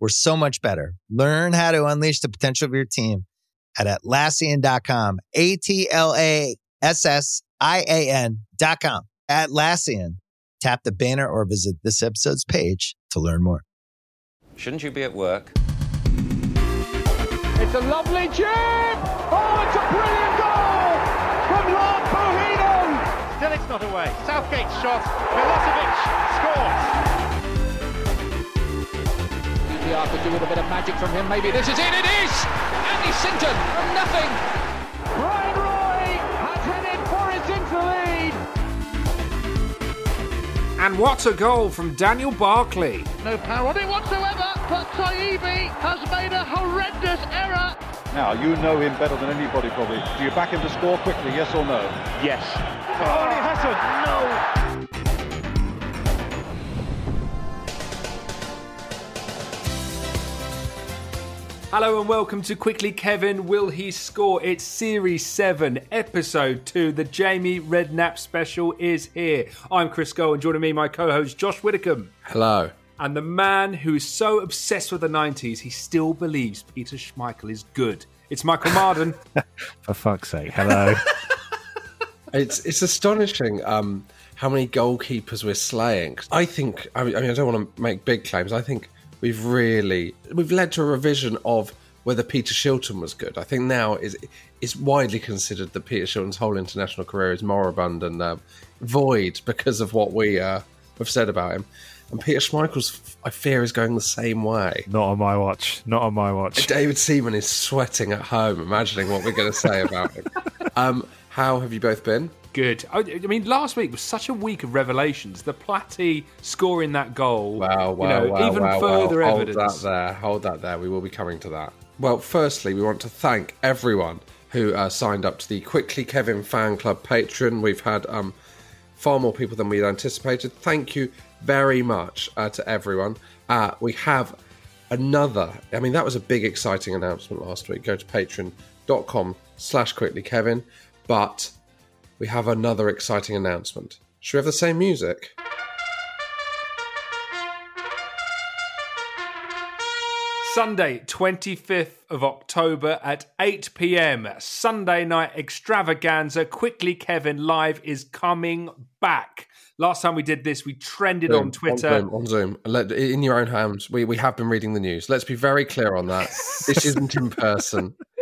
we're so much better. Learn how to unleash the potential of your team at Atlassian.com. A T L A S S I A N.com. Atlassian. Tap the banner or visit this episode's page to learn more. Shouldn't you be at work? It's a lovely chip! Oh, it's a brilliant goal from Lars Bohinen! Still it's not away. Southgate's shot. Milosevic scores. QPR could do with a bit of magic from him. Maybe this is it. It is! Andy Sinton from nothing. Bryan Roy has headed Forest into the lead. And what a goal from Daniel Barkley. No power on it whatsoever, but Taibi has made a horrendous error. Now, you know him better than anybody probably. Do you back him to score quickly, yes or no? Yes. Oh, Ali Hassan! No! Hello and welcome to Quickly Kevin Will He Score? It's Series 7, Episode 2. The Jamie Redknapp special is here. I'm Chris Gold and joining me, my co host Josh Widdicombe. Hello. And the man who is so obsessed with the 90s, he still believes Peter Schmeichel is good. It's Michael Marden. For fuck's sake, hello. It's it's astonishing um, how many goalkeepers we're slaying. I think. I mean, I don't want to make big claims. I think we've really we've led to a revision of whether Peter Shilton was good. I think now is is widely considered that Peter Shilton's whole international career is moribund and uh, void because of what we uh, have said about him. And Peter Schmeichel's, I fear, is going the same way. Not on my watch. Not on my watch. David Seaman is sweating at home, imagining what we're going to say about him. Um, how have you both been? Good. I, I mean, last week was such a week of revelations. The Platty scoring that goal. Wow, wow, you know, wow, even wow, further wow. evidence. Hold that there. Hold that there. We will be coming to that. Well, firstly, we want to thank everyone who uh, signed up to the Quickly Kevin Fan Club Patreon. We've had um, far more people than we'd anticipated. Thank you very much uh, to everyone. Uh, we have another. I mean, that was a big, exciting announcement last week. Go to patreon.com slash quickly Kevin. But we have another exciting announcement. Should we have the same music? Sunday, 25th of October at 8 pm. Sunday night extravaganza. Quickly, Kevin Live is coming back. Last time we did this, we trended Zoom, on Twitter. On Zoom, on Zoom. Let, in your own hands. We, we have been reading the news. Let's be very clear on that. this isn't in person.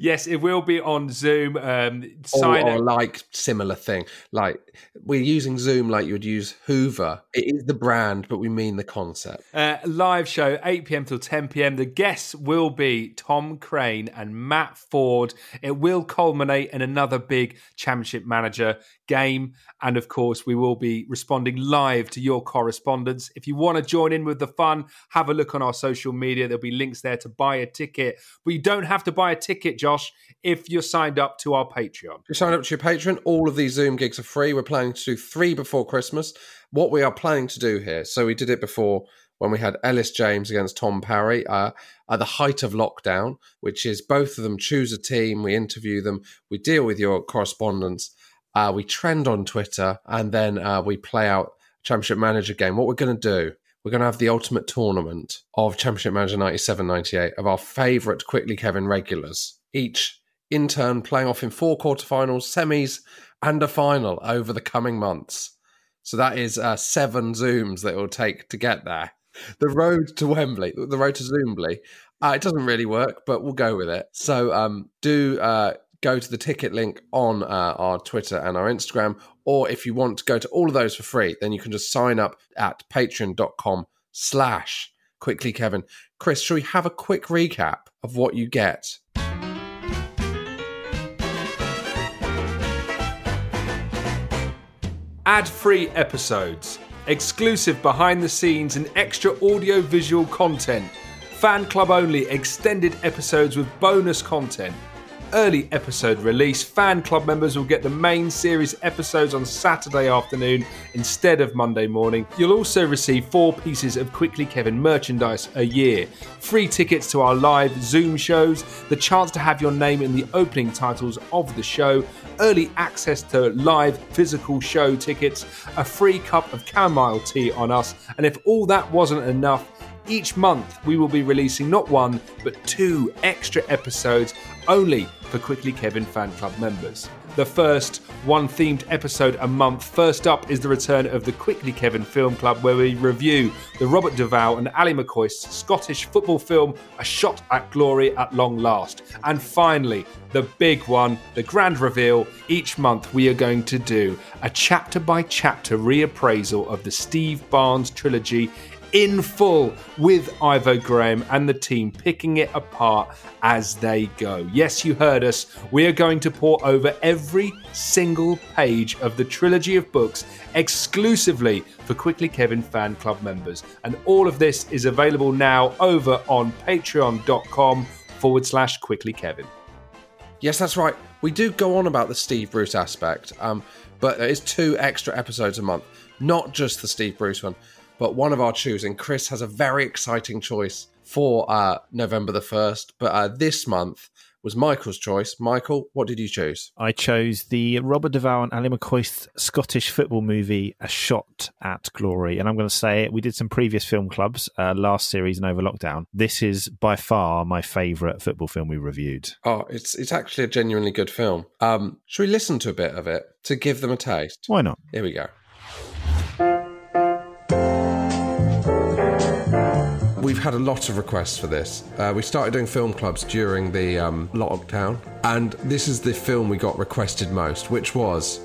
yes, it will be on Zoom. Um, Or, sign or it. like similar thing. Like we're using Zoom like you would use Hoover. It is the brand, but we mean the concept. Uh, live show, 8 pm till 10 pm. The guests will be Tom Craine and Matt Forde. It will culminate in another big championship manager game. And of course, we will be responding live to your correspondence. If you want to join in with the fun, have a look on our social media. There'll be links there to buy a ticket. But you don't have to buy a ticket, Josh, if you're signed up to our Patreon. If you sign up to your Patreon, all of these Zoom gigs are free. We're planning to do three before Christmas. What we are planning to do here, so we did it before when we had Elis James against Tom Parry uh, at the height of lockdown, which is both of them choose a team, we interview them, we deal with your correspondence, uh, we trend on Twitter, and then uh, we play out Championship Manager game. What we're going to do, we're going to have the ultimate tournament of Championship Manager 97 98 of our favourite Quickly Kevin regulars, each in turn playing off in four quarterfinals, semis, and a final over the coming months. So that is uh, seven Zooms that it will take to get there. The road to Wembley, the road to Zoombly, uh, it doesn't really work, but we'll go with it. So um, do uh, go to the ticket link on uh, our Twitter and our Instagram, or if you want to go to all of those for free, then you can just sign up at patreon.com slash quickly Kevin. Chris, shall we have a quick recap of what you get? Ad free episodes, exclusive behind the scenes and extra audio visual content, fan club only extended episodes with bonus content. Early episode release, fan club members will get the main series episodes on Saturday afternoon instead of Monday morning. You'll also receive four pieces of Quickly Kevin merchandise a year, free tickets to our live Zoom shows, the chance to have your name in the opening titles of the show, early access to live physical show tickets, a free cup of chamomile tea on us, and if all that wasn't enough, each month we will be releasing not one but two extra episodes only for Quickly Kevin fan club members. The first one themed episode a month. First up is the return of the Quickly Kevin Film Club, where we review the Robert Duvall and Ally McCoist's Scottish football film A Shot at Glory at Long Last. And finally, the big one, the grand reveal. Each month we are going to do a chapter by chapter reappraisal of the Steve Barnes trilogy in full with Ivo Graham and the team picking it apart as they go. Yes, you heard us. We are going to pour over every single page of the trilogy of books exclusively for Quickly Kevin fan club members. And all of this is available now over on patreon.com forward slash quickly Kevin. Yes, that's right. We do go on about the Steve Bruce aspect, um, but there is two extra episodes a month, not just the Steve Bruce one but one of our choosing. Chris has a very exciting choice for uh, November the 1st, but uh, this month was Michael's choice. Michael, what did you choose? I chose the Robert Duvall and Ally McCoist Scottish football movie, A Shot at Glory. And I'm going to say it, we did some previous film clubs uh, last series and over lockdown. This is by far my favourite football film we reviewed. Oh, it's it's actually a genuinely good film. Um, should we listen to a bit of it to give them a taste? Why not? Here we go. We've had a lot of requests for this. Uh, we started doing film clubs during the um, lockdown, and this is the film we got requested most, which was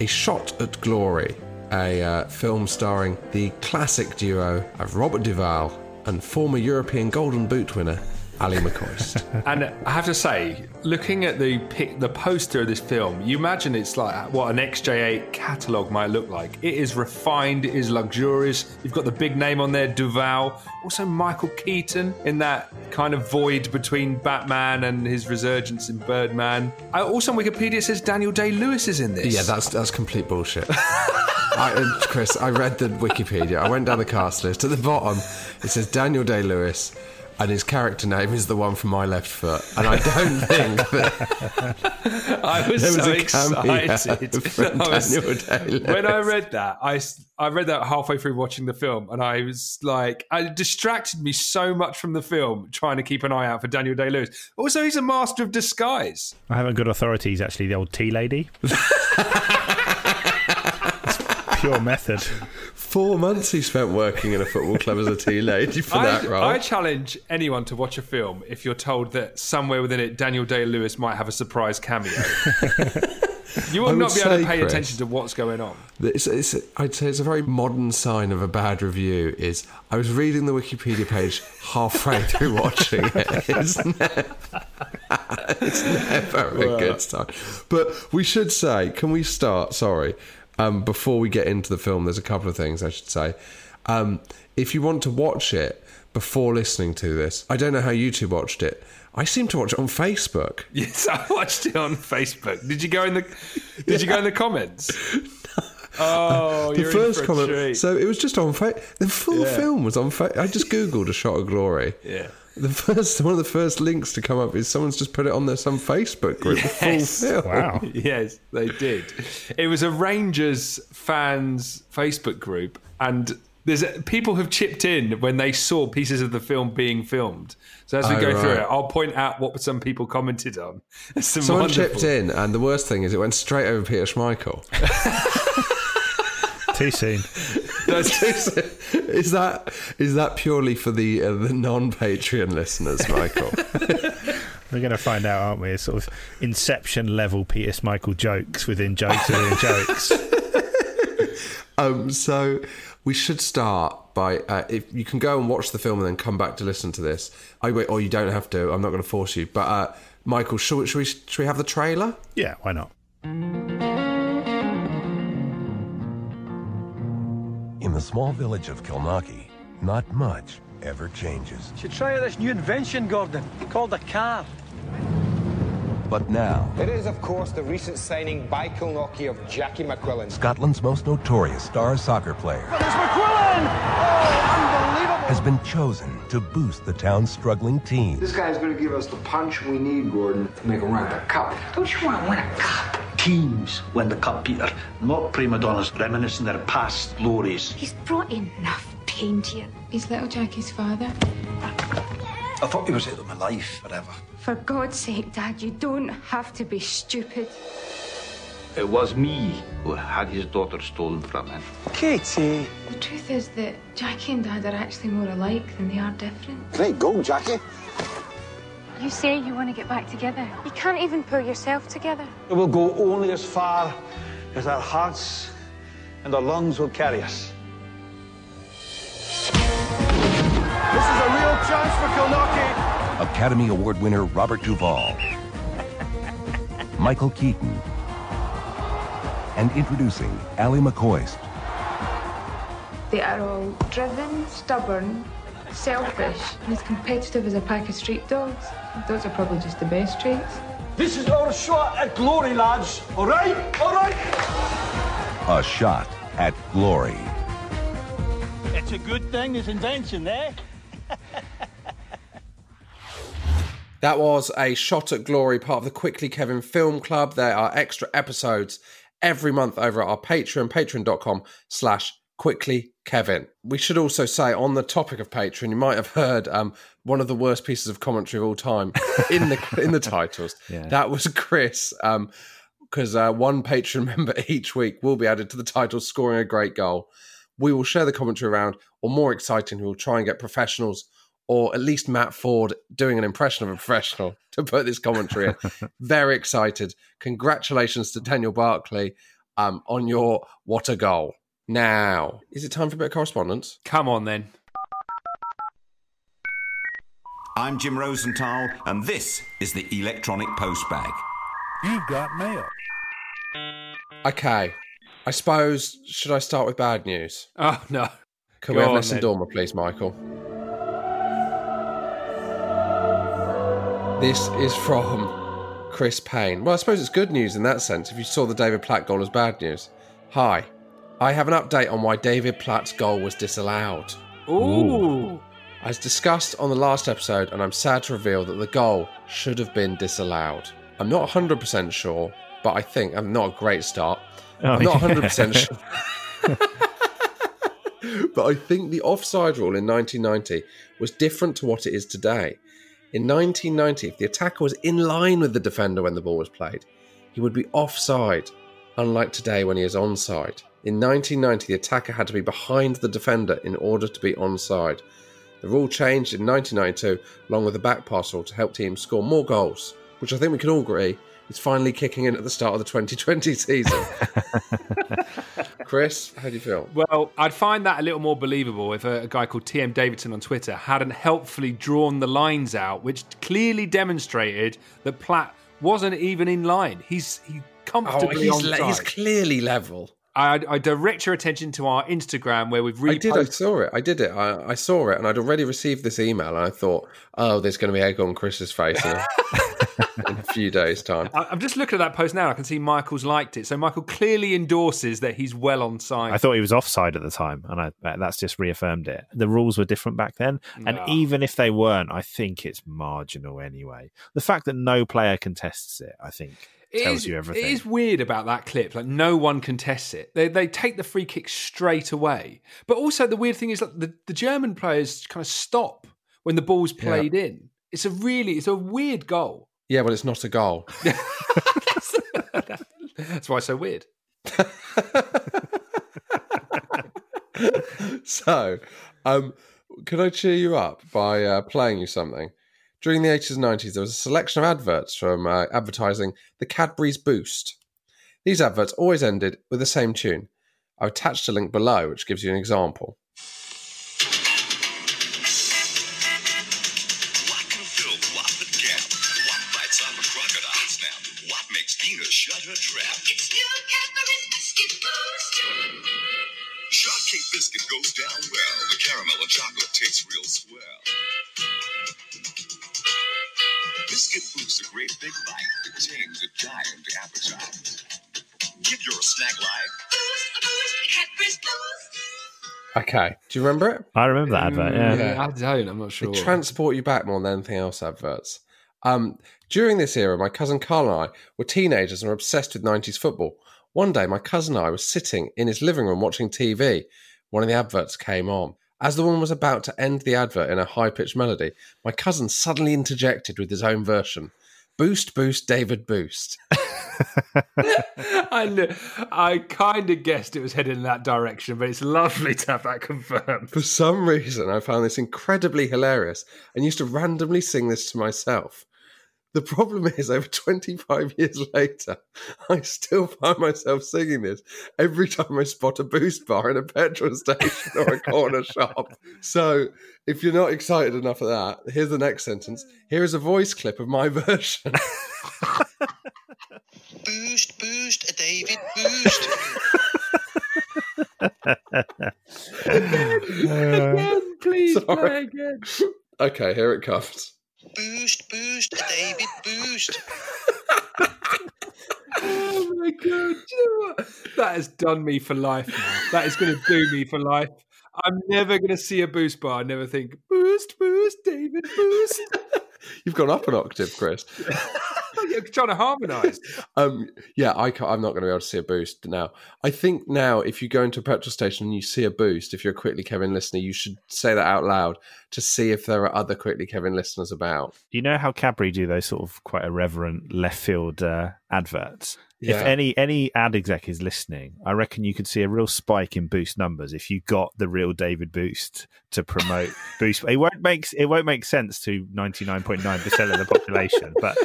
A Shot at Glory, a uh, film starring the classic duo of Robert Duvall and former European Golden Boot winner Ally McCoist. and I have to say, looking at the pic, the poster of this film, you imagine it's like what an XJ8 catalogue might look like. It is refined, it is luxurious. You've got the big name on there, Duvall. Also, Michael Keaton in that kind of void between Batman and his resurgence in Birdman. I, also on Wikipedia it says Daniel Day Lewis is in this. Yeah, that's that's complete bullshit. I, uh, Chris, I read the Wikipedia. I went down the cast list. At the bottom, it says Daniel Day Lewis and his character name is the one from My Left Foot. And I don't think that I was, there was so a cameo excited I was- when I read that. I s- I read that halfway through watching the film, and I was like, uh, it distracted me so much from the film trying to keep an eye out for Daniel Day Lewis. Also, he's a master of disguise. I haven't good authority. He's actually the old tea lady. It's pure method. Four months he spent working in a football club as a tea lady for I, that role. I challenge anyone to watch a film if you're told that somewhere within it Daniel Day Lewis might have a surprise cameo. you will not would be able to pay Chris, attention to what's going on. It's, it's, I'd say it's a very modern sign of a bad review. Is I was reading the Wikipedia page halfway through watching it. It's never, it's never a good sign. But we should say, can we start? Sorry, um, before we get into the film, there's a couple of things I should say. Um, if you want to watch it before listening to this, I don't know how you two watched it. I seem to watch it on Facebook. Yes, I watched it on Facebook. Did you go in the Did you go in the comments? Oh, the first in for a comment. So it was just on. Fa- the full Yeah. film was on. Fa- I just googled a shot of glory. Yeah. The first one of the first links to come up is someone's just put it on their some Facebook group. Yes. The full film. Wow. Yes, they did. It was a Rangers fans Facebook group, and there's people have chipped in when they saw pieces of the film being filmed. So as we Oh, go through it, I'll point out what some people commented on. Some Someone wonderful- chipped in, and the worst thing is it went straight over Peter Schmeichel. Too soon. is that is that purely for the uh, the non Patreon listeners, Michael? We're going to find out, aren't we? It's sort of Inception level Peter Schmeichel jokes within jokes within jokes. Um, so we should start by uh, if you can go and watch the film and then come back to listen to this. I wait, or you don't have to. I'm not going to force you. But uh, Michael, should should we should we have the trailer? Yeah, why not? The small village of Kilnockie, not much ever changes. Should try out this new invention, Gordon, called a car. But now, It is, of course, the recent signing by Kilnockie of Jackie McQuillan. Scotland's most notorious star soccer player But it's McQuillan! Oh, unbelievable! has been chosen to boost the town's struggling team. This guy's going to give us the punch we need, Gordon, to make a run at the cup. Don't you want to win a cup? Teams win the cup, Peter, not prima donnas reminiscing their past glories. He's brought enough pain to you. He's little Jackie's father. I thought he was out of my life forever. For God's sake, Dad, you don't have to be stupid. It was me who had his daughter stolen from him. Katie! The truth is that Jackie and Dad are actually more alike than they are different. Great goal, Jackie. You say you want to get back together. You can't even pull yourself together. It will go only as far as our hearts and our lungs will carry us. This is a real chance for Kilnockie. Academy Award winner Robert Duvall, Michael Keaton, and introducing Ally McCoist. They are all driven, stubborn, selfish, and as competitive as a pack of street dogs. Those are probably just the best traits. This is our shot at glory, lads. All right? All right? A shot at glory. It's a good thing, this invention, eh? That was a shot at glory, part of the Quickly Kevin Film Club. There are extra episodes every month over at our Patreon, patreon.com slash quickly Kevin. We should also say on the topic of Patreon, you might have heard um, one of the worst pieces of commentary of all time in the in the titles. Yeah. That was Chris. Um, because uh, one Patreon member each week will be added to the title scoring a great goal. We will share the commentary around, or more exciting, we will try and get professionals or at least Matt Forde doing an impression of a professional to put this commentary in. Very excited. Congratulations to Daniel Barkley um, on your what a goal. Now, is it time for a bit of correspondence? Come on then. I'm Jim Rosenthal, and this is the electronic postbag. You've got mail. Okay. I suppose, should I start with bad news? Oh, no. Can Go we have on, Listen then. Dormer, please, Michael? This is from Chris Payne. Well, I suppose it's good news in that sense if you saw the David Platt goal as bad news. Hi. I have an update on why David Platt's goal was disallowed. Ooh. As discussed on the last episode, and I'm sad to reveal that the goal should have been disallowed. I'm not 100% sure, but I think I'm not a great start. Oh, I'm not yeah. 100% sure. but I think the offside rule in 1990 was different to what it is today. In 1990, if the attacker was in line with the defender when the ball was played, he would be offside, unlike today when he is onside. In 1990, the attacker had to be behind the defender in order to be onside. The rule changed in 1992, along with the back pass rule, to help teams score more goals, which I think we can all agree is finally kicking in at the start of the 2020 season. Chris, how do you feel? Well, I'd find that a little more believable if a, a guy called TM Davidson on Twitter hadn't helpfully drawn the lines out, which clearly demonstrated that Platt wasn't even in line. He's he Oh, he's, on le- he's clearly level. I, I direct your attention to our Instagram where we've I did. I saw it. I did it. I, I saw it, and I'd already received this email, and I thought, "Oh, there's going to be egg on Chris's face in a, in a few days' time." I- I'm just looking at that post now. I can see Michael's liked it. So Michael clearly endorses that he's well on side. I thought he was offside at the time, and I, that's just reaffirmed it. The rules were different back then, and Nah. even if they weren't, I think it's marginal anyway. The fact that no player contests it, I think, It tells is- you everything. It is weird about that clip. Like no one contests it. They they take the free kick straight away. But also the weird thing is like the, the German players kind of stop when the ball's Yeah. played in. It's a really it's a weird goal. Yeah, but it's not a goal. That's why it's so weird. so, um, can I cheer you up by uh, playing you something? During the 80s and 90s, there was a selection of adverts from uh, advertising the Cadbury's Boost. These adverts always ended with the same tune. I've attached a link below which gives you an example. bites on a crocodile snap? What makes Tina shut her trap? It's new Cadbury's Biscuit Boost. Shark Cake Biscuit biscuit goes down well. The caramel and chocolate tastes real swell. Biscuit Boost, a great big bite that tames a giant appetite. Give your snack life. Okay. Do you remember it? I remember that advert. Yeah. Yeah. I don't. I'm not sure. They transport you back more than anything else, adverts. Um, during this era, my cousin Carl and I were teenagers and were obsessed with 90s football. One day, my cousin and I were sitting in his living room watching TV. One of the adverts came on. As the woman was about to end the advert in a high pitched melody, my cousin suddenly interjected with his own version Boost, boost, David, boost. I I kind of guessed it was headed in that direction, but it's lovely to have that confirmed. For some reason, I found this incredibly hilarious and used to randomly sing this to myself. The problem is, over 25 years later, I still find myself singing this every time I spot a boost bar in a petrol station or a corner shop. So, if you're not excited enough at that, here's the next sentence. Here is a voice clip of my version. Boost, boost, David, boost. again, please Sorry. play again. okay, here it comes. Boost, boost, David, boost. Oh my god! Do you know what? That has done me for life now. That is going to do me for life. I'm never going to see a boost bar and never think boost, boost, David, boost. You've gone up an octave, Chris. You're trying to harmonise. Um, yeah, I can't, I'm not going to be able to see a boost now. I think now, if you go into a petrol station and you see a boost, if you're a Quickly Kevin listener, you should say that out loud to see if there are other Quickly Kevin listeners about. You know how Cadbury do those sort of quite irreverent left field uh, adverts? Yeah. If any any ad exec is listening, I reckon you could see a real spike in boost numbers if you got the real David Busst to promote boost. It won't make it won't make sense to ninety nine point nine percent of the population, but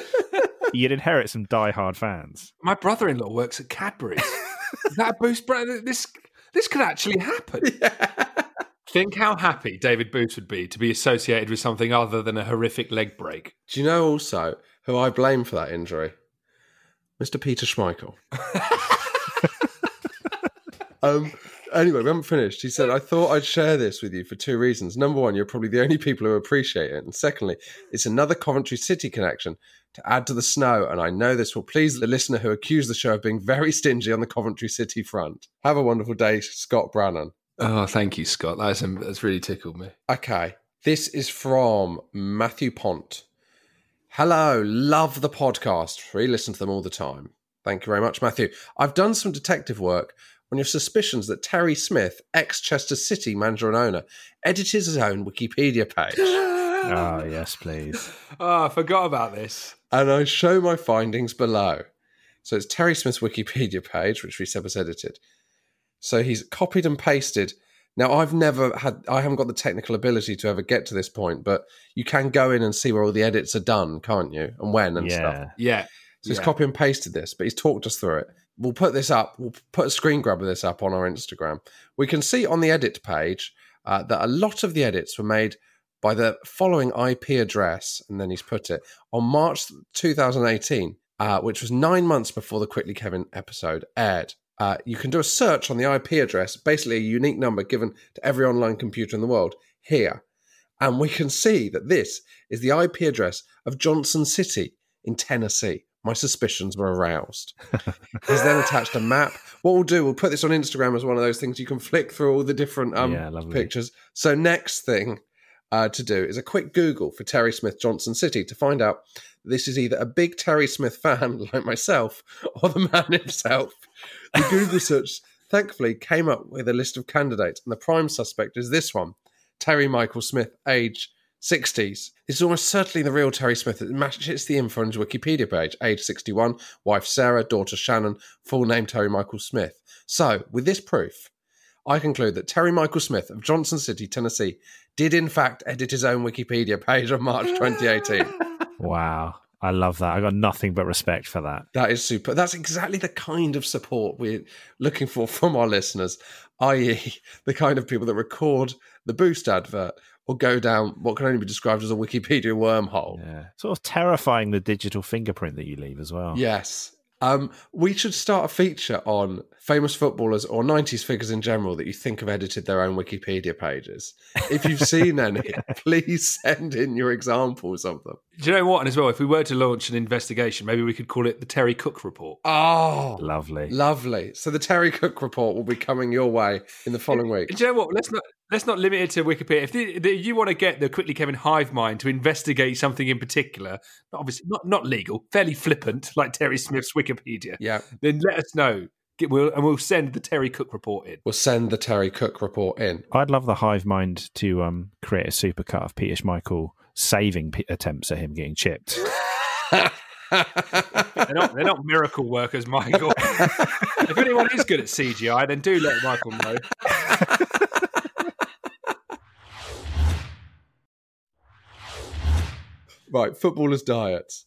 you'd inherit some die-hard fans. My brother-in-law works at Cadbury's. Is that a boost brand? This this could actually happen. Think how happy David Busst would be to be associated with something other than a horrific leg break. Do you know also who I blame for that injury? Mr. Peter Schmeichel. um, anyway, we haven't finished. He said, I thought I'd share this with you for two reasons. Number one, you're probably the only people who appreciate it. And secondly, it's another Coventry City connection to add to the snow. And I know this will please the listener who accused the show of being very stingy on the Coventry City front. Have a wonderful day, Scott Brannan. Oh, thank you, Scott. That's, that's really tickled me. Okay. This is from Matthew Pont. Hello, love the podcast. Re listen to them all the time. Thank you very much, Matthew. I've done some detective work on your suspicions that Terry Smith, ex Chester City manager and owner, edited his own Wikipedia page. oh, yes, please. Oh, I forgot about this. And I show my findings below. So it's Terry Smith's Wikipedia page, which we said was edited. So he's copied and pasted. Now I've never had I haven't got the technical ability to ever get to this point, but you can go in and see where all the edits are done, can't you? And when and Yeah. stuff. Yeah. So he's Yeah. copy and pasted this, but he's talked us through it. We'll put this up. We'll put a screen grab of this up on our Instagram. We can see on the edit page uh, that a lot of the edits were made by the following IP address, and then he's put it on March 2018, uh, which was nine months before the Quickly Kevin episode aired. Uh, you can do a search on the IP address, basically a unique number given to every online computer in the world, here. And we can see that this is the IP address of Johnson City in Tennessee. My suspicions were aroused. He's then attached a map. What we'll do, we'll put this on Instagram as one of those things you can flick through all the different um, Yeah, pictures. So, next thing uh, to do is a quick Google for Terry Smith Johnson City to find out this is either a big Terry Smith fan like myself or the man himself. The Google search thankfully came up with a list of candidates, and the prime suspect is this one Terry Michael Smith, age 60s. This is almost certainly the real Terry Smith. It matches the info on his Wikipedia page. Age 61, wife Sarah, daughter Shannon, full name Terry Michael Smith. So, with this proof, I conclude that Terry Michael Smith of Johnson City, Tennessee, did in fact edit his own Wikipedia page on March 2018. Wow. I love that. I got nothing but respect for that. That is super. That's exactly the kind of support we're looking for from our listeners, i.e., the kind of people that record the Boost advert or go down what can only be described as a Wikipedia wormhole. Yeah. Sort of terrifying the digital fingerprint that you leave as well. Yes. Um, we should start a feature on famous footballers or 90s figures in general that you think have edited their own Wikipedia pages. If you've seen any, please send in your examples of them. Do you know what? And as well, if we were to launch an investigation, maybe we could call it the Terry Cook Report. Oh, Lovely. lovely. So the Terry Cook report will be coming your way in the following week. Do you know what? Let's not let's not limit it to Wikipedia. If, the, the, you want to get the quickly Kevin hive mind to investigate something in particular, obviously not not legal, fairly flippant, like Terry Smith's Wikipedia, Yeah. then let us know. Get, we'll, and we'll send the Terry Cook report in. We'll send the Terry Cook report in. I'd love the hive mind to um, create a supercut of Peter Schmeichel saving p- attempts at him getting chipped. They're not they're not miracle workers, Michael. if anyone is good at CGI, then do let Michael know. Right, footballers' diets.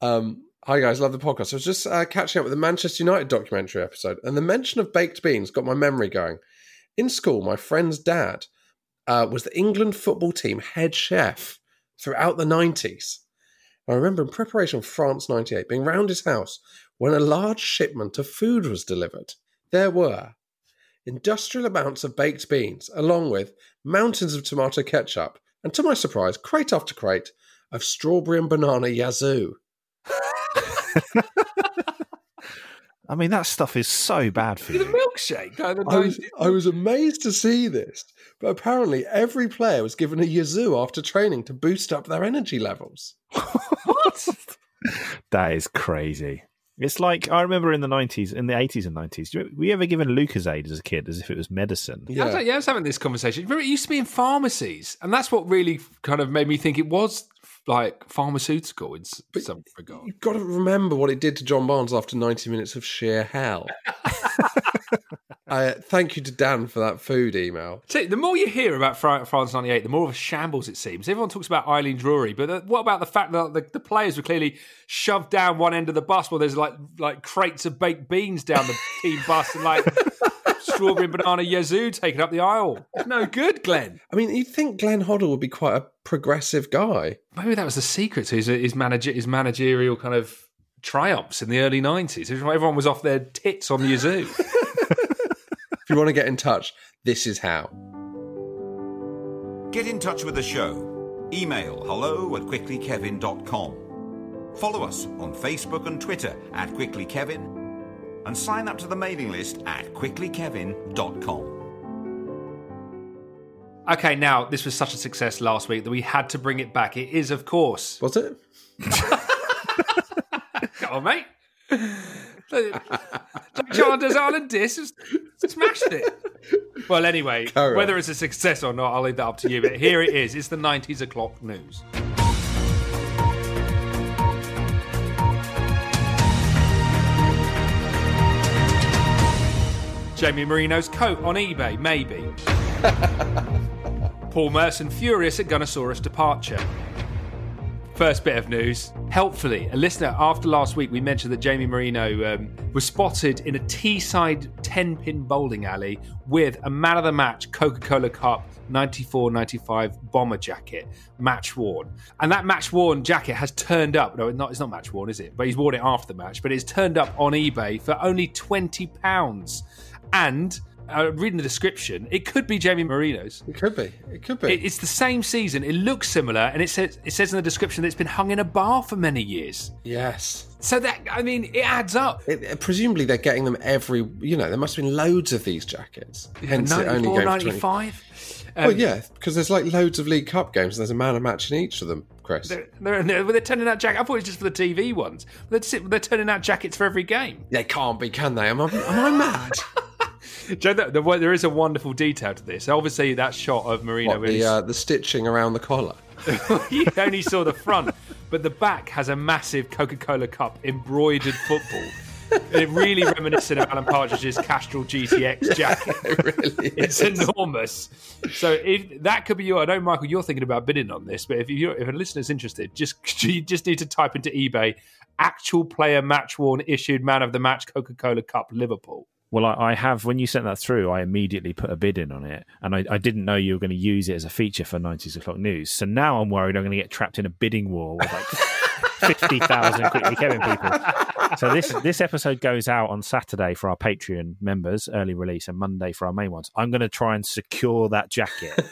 Um, hi guys, love the podcast. I was just uh, catching up with the Manchester United documentary episode, and the mention of baked beans got my memory going. In school, my friend's dad uh, was the England football team head chef throughout the nineties. I remember in preparation for France '98 being round his house when a large shipment of food was delivered. There were industrial amounts of baked beans, along with mountains of tomato ketchup, and to my surprise, crate after crate of strawberry and banana yazoo. I mean, that stuff is so bad for The you. milkshake. like the I was, I was amazed to see this, but apparently every player was given a yazoo after training to boost up their energy levels. what? That is crazy. It's like I remember in the nineties, in the eighties and nineties. Were you ever given Lucozade as a kid, as if it was medicine? I was, yeah, I was having this conversation. Remember, it used to be in pharmacies, and that's what really kind of made me think it was like pharmaceutical in s- some regard. You've got to remember what it did to John Barnes after 90 minutes of sheer hell. uh, thank you to Dan for that food email. See, the more you hear about France '98, the more of a shambles it seems. Everyone talks about Eileen Drewery, but uh, what about the fact that the, the players were clearly shoved down one end of the bus, while there's like like crates of baked beans down the team bus, and like strawberry and banana yazoo taking up the aisle? No good, Glenn. I mean, you'd think Glenn Hoddle would be quite a progressive guy. Maybe that was the secret to his his, manager, his managerial kind of triumphs in the early '90s. Everyone was off their tits on yazoo. If you want to get in touch, this is how. Get in touch with the show. Email hello at quicklykevin.com. Follow us on Facebook and Twitter at quicklykevin. And sign up to the mailing list at quicklykevin.com. Okay, now this was such a success last week that we had to bring it back. It is, of course. Was it? Come on, mate. Jack Chandler's Island Dis smashed it. Well, anyway, Carry whether it's a success or not, I'll leave that up to you. But here it is. It's the 90s o'clock news. Jamie Marino's coat on eBay, maybe. Paul Merson furious at Gunnosaurus departure. First bit of news. Helpfully, a listener after last week, we mentioned that Jamie Marino um, was spotted in a Teesside 10 pin bowling alley with a man of the match Coca Cola Cup 94 95 bomber jacket, match worn. And that match worn jacket has turned up. No, it's not, it's not match worn, is it? But he's worn it after the match. But it's turned up on eBay for only £20. And uh, reading the description, it could be Jamie Marino's. It could be. It could be. It- it's the same season. It looks similar, and it says it says in the description that it's been hung in a bar for many years. yes. So that I mean, it adds up. It, presumably they're getting them every. You know, there must have been loads of these jackets. Hence, it only 94, going for 20. 95. well, Um, yeah, because there's like loads of League Cup games. and There's a man a match in each of them, Chris. They're, they're, they're, turning out jacket. I thought it was just for the TV ones. They're, they're turning out jackets for every game. They can't be, can they? Am I, am I mad? Joe, the, the, there is a wonderful detail to this. Obviously, that shot of Marino, what, the, he's- uh, the stitching around the collar. you only saw the front, but the back has a massive Coca Cola Cup embroidered football. It really reminiscent of Alan Partridge's Castrol GTX jacket. it's enormous. So if that could be your, I know Michael, you're thinking about bidding on this, but if you if a listener's interested, just you just need to type into eBay actual player match worn issued man of the match Coca Cola Cup Liverpool. Well, I, I have. When you sent that through, I immediately put a bid in on it, and I, I didn't know you were going to use it as a feature for 90s o'clock news. So now I'm worried I'm going to get trapped in a bidding war with like fifty thousand quickly Kevin people. So this this episode goes out on Saturday for our Patreon members, early release, and Monday for our main ones. I'm going to try and secure that jacket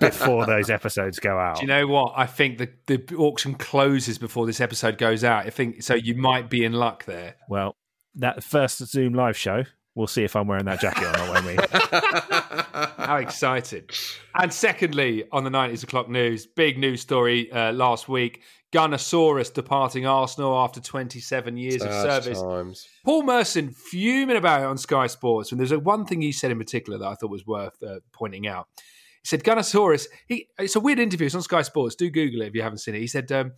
before those episodes go out. Do you know what? I think the, the auction closes before this episode goes out. I think so. You might be in luck there. Well, that first Zoom live show, we'll see if I'm wearing that jacket or not, won't we? How excited. And secondly, on the 90s o'clock news, big news story uh, last week. Gunnosaurus departing Arsenal after 27 years of service. times. Paul Merson fuming about it on Sky Sports. And there's a one thing he said in particular that I thought was worth uh, pointing out. He said, Gunnosaurus, he, it's a weird interview. It's on Sky Sports. Do Google it if you haven't seen it. He said, um,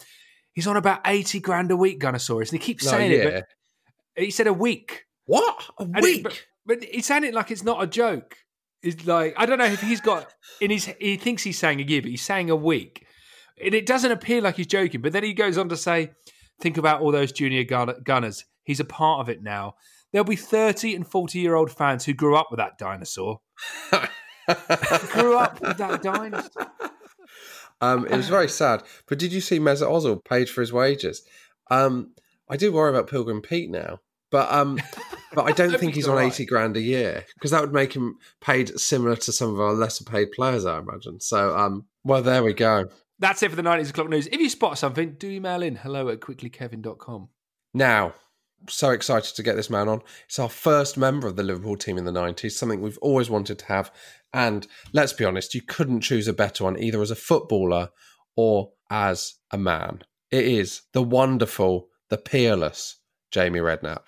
he's on about 80 grand a week, Gunnosaurus. And he keeps No, saying it, but he said a week. What? A And it- week? but, but he's saying it like it's not a joke. It's like I don't know if he's got in his he thinks he's saying a year, but he's saying a week. And it doesn't appear like he's joking. But then he goes on to say, think about all those junior gunners. He's a part of it now. There'll be 30 and 40 year old fans who grew up with that dinosaur. grew up with that dinosaur. Um, it was very sad. But did you see Mesut Ozil paid for his wages? Um, I do worry about Pilgrim Pete now, but um, but I don't think he's on eighty grand a year because that would make him paid similar to some of our lesser paid players, I imagine. So um, well, there we go. That's it for the 90s o'clock news. If you spot something, do email in hello at quicklykevin.com. Now, so excited to get this man on. It's our first member of the Liverpool team in the 90s, something we've always wanted to have. And let's be honest, you couldn't choose a better one either as a footballer or as a man. It is the wonderful, the peerless Jamie Redknapp.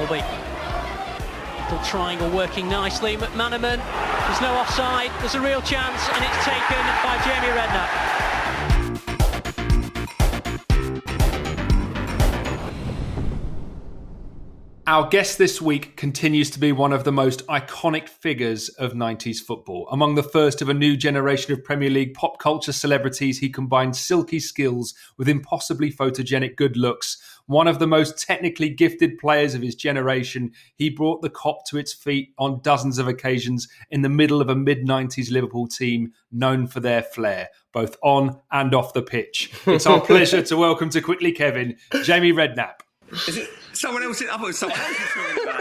Molby. Little triangle working nicely. McManaman. There's no offside. There's a real chance, and it's taken by Jamie Redknapp. Our guest this week continues to be one of the most iconic figures of 90s football. Among the first of a new generation of Premier League pop culture celebrities, he combined silky skills with impossibly photogenic good looks. One of the most technically gifted players of his generation, he brought the Kop to its feet on dozens of occasions in the middle of a mid 90s Liverpool team known for their flair, both on and off the pitch. It's our pleasure to welcome to Quickly Kevin, Jamie Redknapp. Is it someone else? I thought it was someone else talking about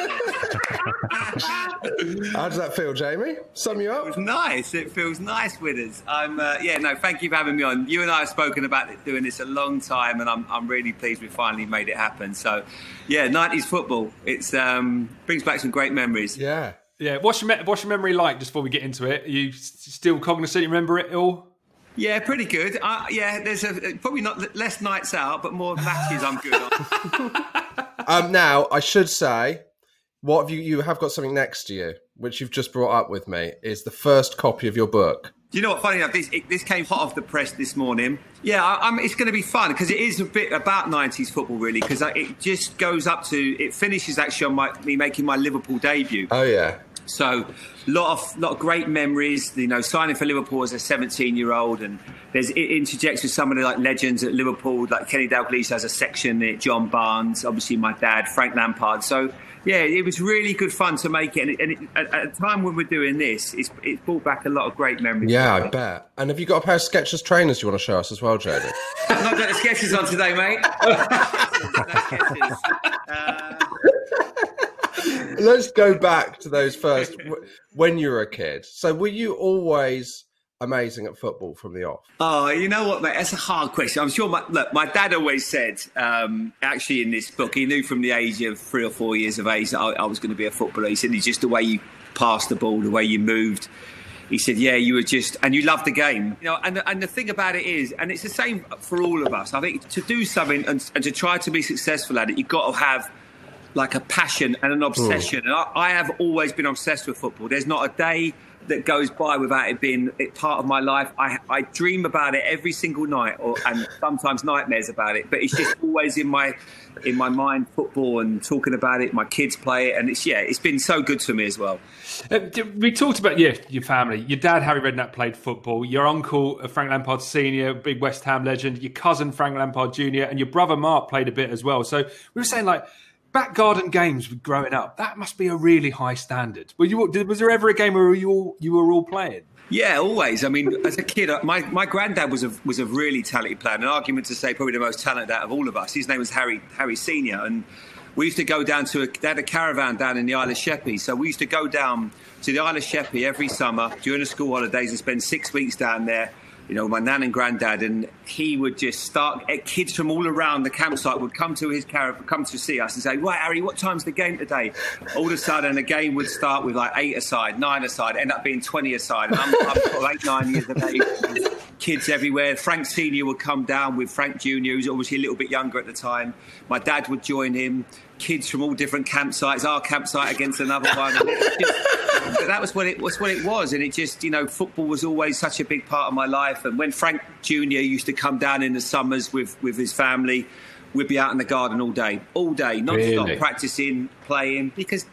this. How does that feel, Jamie? Sum you up? It was nice. It feels nice with us. I'm, uh, yeah, no, thank you for having me on. You and I have spoken about doing this a long time, and I'm, I'm really pleased we finally made it happen. So, yeah, 90s football. It's um, brings back some great memories. Yeah. Yeah, what's your, me- what's your memory like just before we get into it? Are you s- still cognizant? You remember it all? Yeah, pretty good. Uh, yeah, there's a, probably not less nights out, but more matches I'm good on. Um, now, I should say, what have you, you have got something next to you, which you've just brought up with me, is the first copy of your book. Do you know what? Funny enough, this it, this came hot off the press this morning. Yeah, I, I'm, it's going to be fun because it is a bit about '90s football, really, because it just goes up to it finishes actually on my, me making my Liverpool debut. Oh, yeah. So, lot of lot of great memories. You know, signing for Liverpool as a 17 year old, and there's it interjects with some of the like legends at Liverpool, like Kenny Dalglish has a section in it, John Barnes, obviously my dad, Frank Lampard. So. Yeah, it was really good fun to make it, and, it, and it, at, at a time when we're doing this, it's, it's brought back a lot of great memories. Yeah, I bet. And have you got a pair of Skechers trainers you want to show us as well, Jamie? Not got the sketches on today, mate. Let's go back to those first when you were a kid. So, were you always amazing at football from the off? Oh, you know what, mate? That's a hard question. I'm sure. My, look, my dad always said, um, actually, in this book, he knew from the age of three or four years of age that I, I was going to be a footballer. He said, "It's just the way you passed the ball, the way you moved." He said, "Yeah, you were just, and you loved the game." You know, and and the thing about it is, and it's the same for all of us. I think to do something and, and to try to be successful at it, you've got to have like a passion and an obsession. And I, I have always been obsessed with football. There's not a day that goes by without it being part of my life. I, I dream about it every single night, or and sometimes nightmares about it. But it's just always in my in my mind, football and talking about it. My kids play it, and it's yeah, it's been so good for me as well. Uh, we talked about yeah, your family. Your dad, Harry Redknapp, played football. Your uncle, Frank Lampard Senior, big West Ham legend. Your cousin, Frank Lampard Junior, and your brother Mark played a bit as well. So we were saying like back garden games growing up. That must be a really high standard. Were you? Was there ever a game where you all you were all playing? Yeah, always. I mean, as a kid, my, my granddad was a was a really talented player. An argument to say probably the most talented out of all of us. His name was Harry Harry Senior, and we used to go down to a, they had a caravan down in the Isle of Sheppey. So we used to go down to the Isle of Sheppey every summer during the school holidays and spend six weeks down there you know, my nan and granddad, and he would just start. eh, Kids from all around the campsite would come to his caravan, come to see us, and say, "Right, Harry, what time's the game today?" All of a sudden, the game would start with like eight aside, nine aside, end up being twenty aside. And I'm, I'm eight, nine years of age. Kids everywhere. Frank Senior would come down with Frank Junior, who's obviously a little bit younger at the time. My dad would join him. Kids from all different campsites. Our campsite against another one. And just- but that was what it was. What it was, and it just you know, football was always such a big part of my life. And when Frank Junior used to come down in the summers with with his family, we'd be out in the garden all day, all day, non-stop Really? practicing, playing because.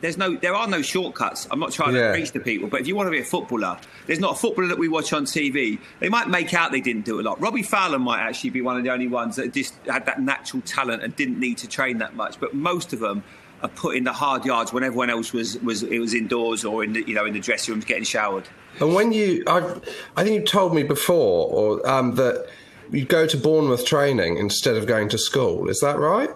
There's no, there are no shortcuts. I'm not trying Yeah. to preach to people, but if you want to be a footballer, there's not a footballer that we watch on TV. They might make out they didn't do a lot. Robbie Fowler might actually be one of the only ones that just had that natural talent and didn't need to train that much. But most of them are put in the hard yards when everyone else was was it was indoors or in the, you know in the dressing rooms getting showered. And when you, I, I think you told me before, or um, that you go to Bournemouth training instead of going to school. Is that right?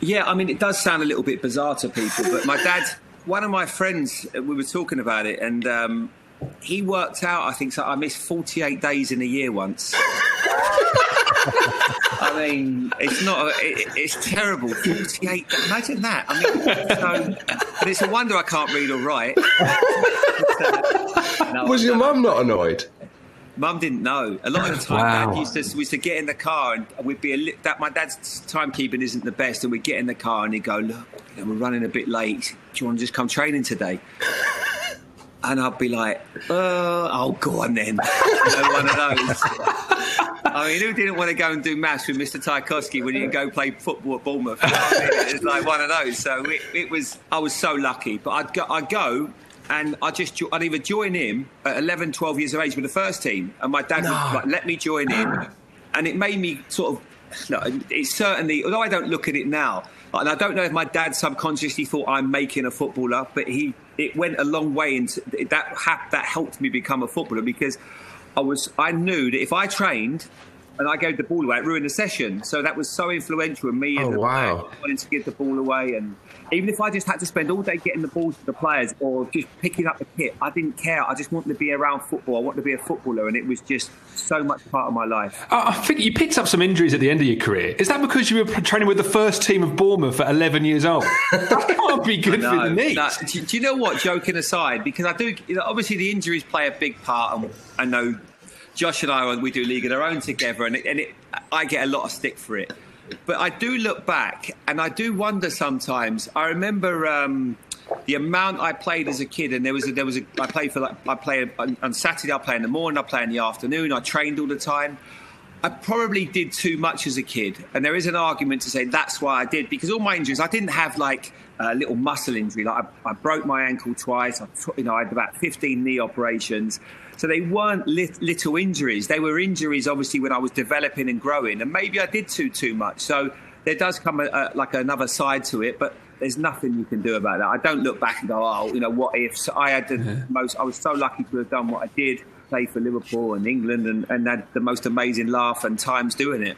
Yeah, I mean, it does sound a little bit bizarre to people, but my dad, one of my friends, uh, we were talking about it, and um, he worked out, I think, so I missed 48 days in a year once. I mean, it's not, it, it's terrible. 48, imagine that. I mean, so, but it's a wonder I can't read or write. No, Was your mum not annoyed? Mum didn't know. A lot of the time, Wow. Dad used to we used to get in the car and we'd be a li- that my dad's timekeeping isn't the best, and we'd get in the car and he'd go, "Look, you know, we're running a bit late. Do you want to just come training today?" And I'd be like, uh, "Oh, go on then." You know, one of those. I mean, who didn't want to go and do maths with Mr. Tchaikovsky when he could go play football at Bournemouth? You know I mean? It's like one of those. So it, it was. I was so lucky, but I'd go. I'd go. And I just, jo- I'd either join him at 11, 12 years of age with the first team, and my dad would like, let me join in, and it made me sort of. No, it's certainly, although I don't look at it now, and I don't know if my dad subconsciously thought I'm making a footballer, but he, it went a long way into that. That helped me become a footballer because I was, I knew that if I trained and I gave the ball away, it ruined the session. So that was so influential in me. Oh, as a wow. wanting to give the ball away, and even if I just had to spend all day getting the balls to the players or just picking up the kit, I didn't care. I just wanted to be around football. I wanted to be a footballer, and it was just so much part of my life. I I think you picked up some injuries at the end of your career. Is that because you were training with the first team of Bournemouth at 11 years old? that can't be good for the knees. no. Do, do you know what? Joking aside, because I do. You know, obviously, the injuries play a big part, and I know Josh and I we do League of Their Own together, and, it, and it, I get a lot of stick for it. But I do look back, and I do wonder sometimes. I remember. Um, the amount I played as a kid, and there was a, there was a, I played for like I play on, on Saturday, I play in the morning, I play in the afternoon, I trained all the time. I probably did too much as a kid, and there is an argument to say that's why I did because all my injuries, I didn't have like a little muscle injury. Like I, I broke my ankle twice. I, you know, I had about 15 knee operations, so they weren't lit, little injuries. They were injuries, obviously, when I was developing and growing, and maybe I did too too much. So there does come a, a, like another side to it, but there's nothing you can do about that. I don't look back and go, oh, you know, what if? So I had the most. I was so lucky to have done what I did, play for Liverpool and England, and, and had the most amazing laugh and times doing it.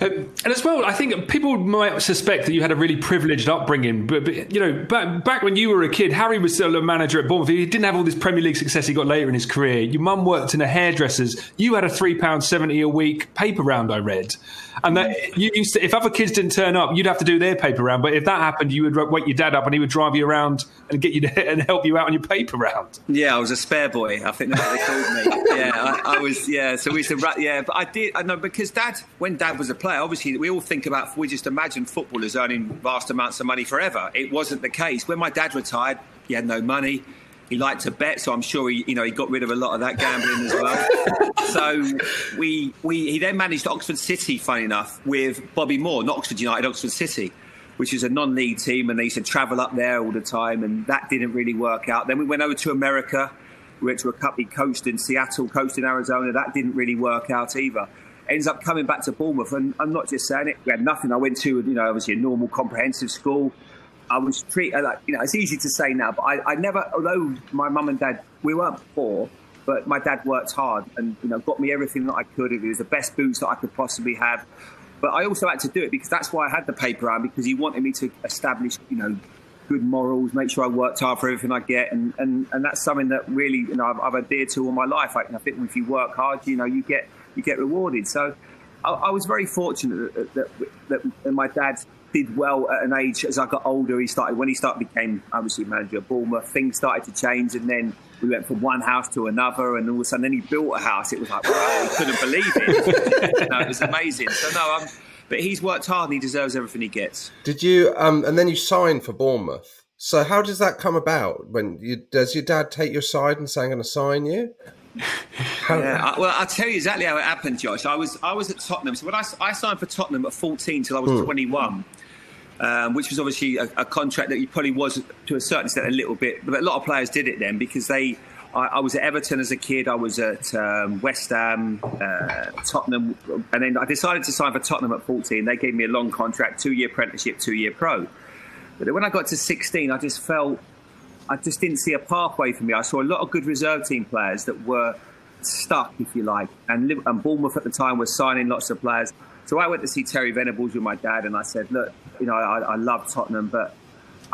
Um, and as well, I think people might suspect that you had a really privileged upbringing. But, but you know, back, back when you were a kid, Harry was still a manager at Bournemouth. He didn't have all this Premier League success he got later in his career. Your mum worked in a hairdresser's. You had a three pound seventy a week paper round. I read, and that you used to, if other kids didn't turn up, you'd have to do their paper round. But if that happened, you would wake your dad up, and he would drive you around and get you to, and help you out on your paper round. Yeah, I was a spare boy. I think that's what they called me. Yeah, I, I was. Yeah, so we ra- Yeah, but I did. I know because Dad, when Dad was a player, obviously we all think about. We just imagine footballers earning vast amounts of money forever. It wasn't the case. When my dad retired, he had no money. He liked to bet, so I'm sure he, you know, he got rid of a lot of that gambling as well. so we, we, he then managed Oxford City, funny enough, with Bobby Moore, not Oxford United, Oxford City which is a non-league team, and they used to travel up there all the time, and that didn't really work out. Then we went over to America. We went to a cup. He coached in Seattle, coached in Arizona. That didn't really work out either. Ends up coming back to Bournemouth, and I'm not just saying it. We had nothing. I went to, you know, obviously a normal comprehensive school. I was treated uh, like, you know, it's easy to say now, but I, I never, although my mum and dad, we weren't poor, but my dad worked hard and you know got me everything that I could. It was the best boots that I could possibly have. But I also had to do it because that's why I had the paper round because he wanted me to establish, you know, good morals, make sure I worked hard for everything I get, and and, and that's something that really you know I've, I've adhered to all my life. I, I think if you work hard, you know, you get you get rewarded. So I, I was very fortunate that, that, that, that my dad did well at an age as I got older. He started when he started became obviously manager of Bournemouth. Things started to change, and then we went from one house to another, and all of a sudden, then he built a house. It was like wow, we couldn't believe it. know, it was amazing. So no, I'm, but he's worked hard, and he deserves everything he gets. Did you? Um, and then you signed for Bournemouth. So how does that come about? When you, does your dad take your side and say, "I'm going to sign you"? yeah, I, well, I'll tell you exactly how it happened, Josh. I was I was at Tottenham. So when I, I signed for Tottenham at 14 till I was Hmm. 21, um, which was obviously a, a contract that you probably was to a certain extent a little bit, but a lot of players did it then because they. I, I was at Everton as a kid. I was at um, West Ham, uh, Tottenham, and then I decided to sign for Tottenham at 14. They gave me a long contract, two-year apprenticeship, two-year pro. But when I got to 16, I just felt I just didn't see a pathway for me. I saw a lot of good reserve team players that were stuck, if you like, and, and Bournemouth at the time was signing lots of players. So I went to see Terry Venables with my dad, and I said, "Look, you know, I, I love Tottenham, but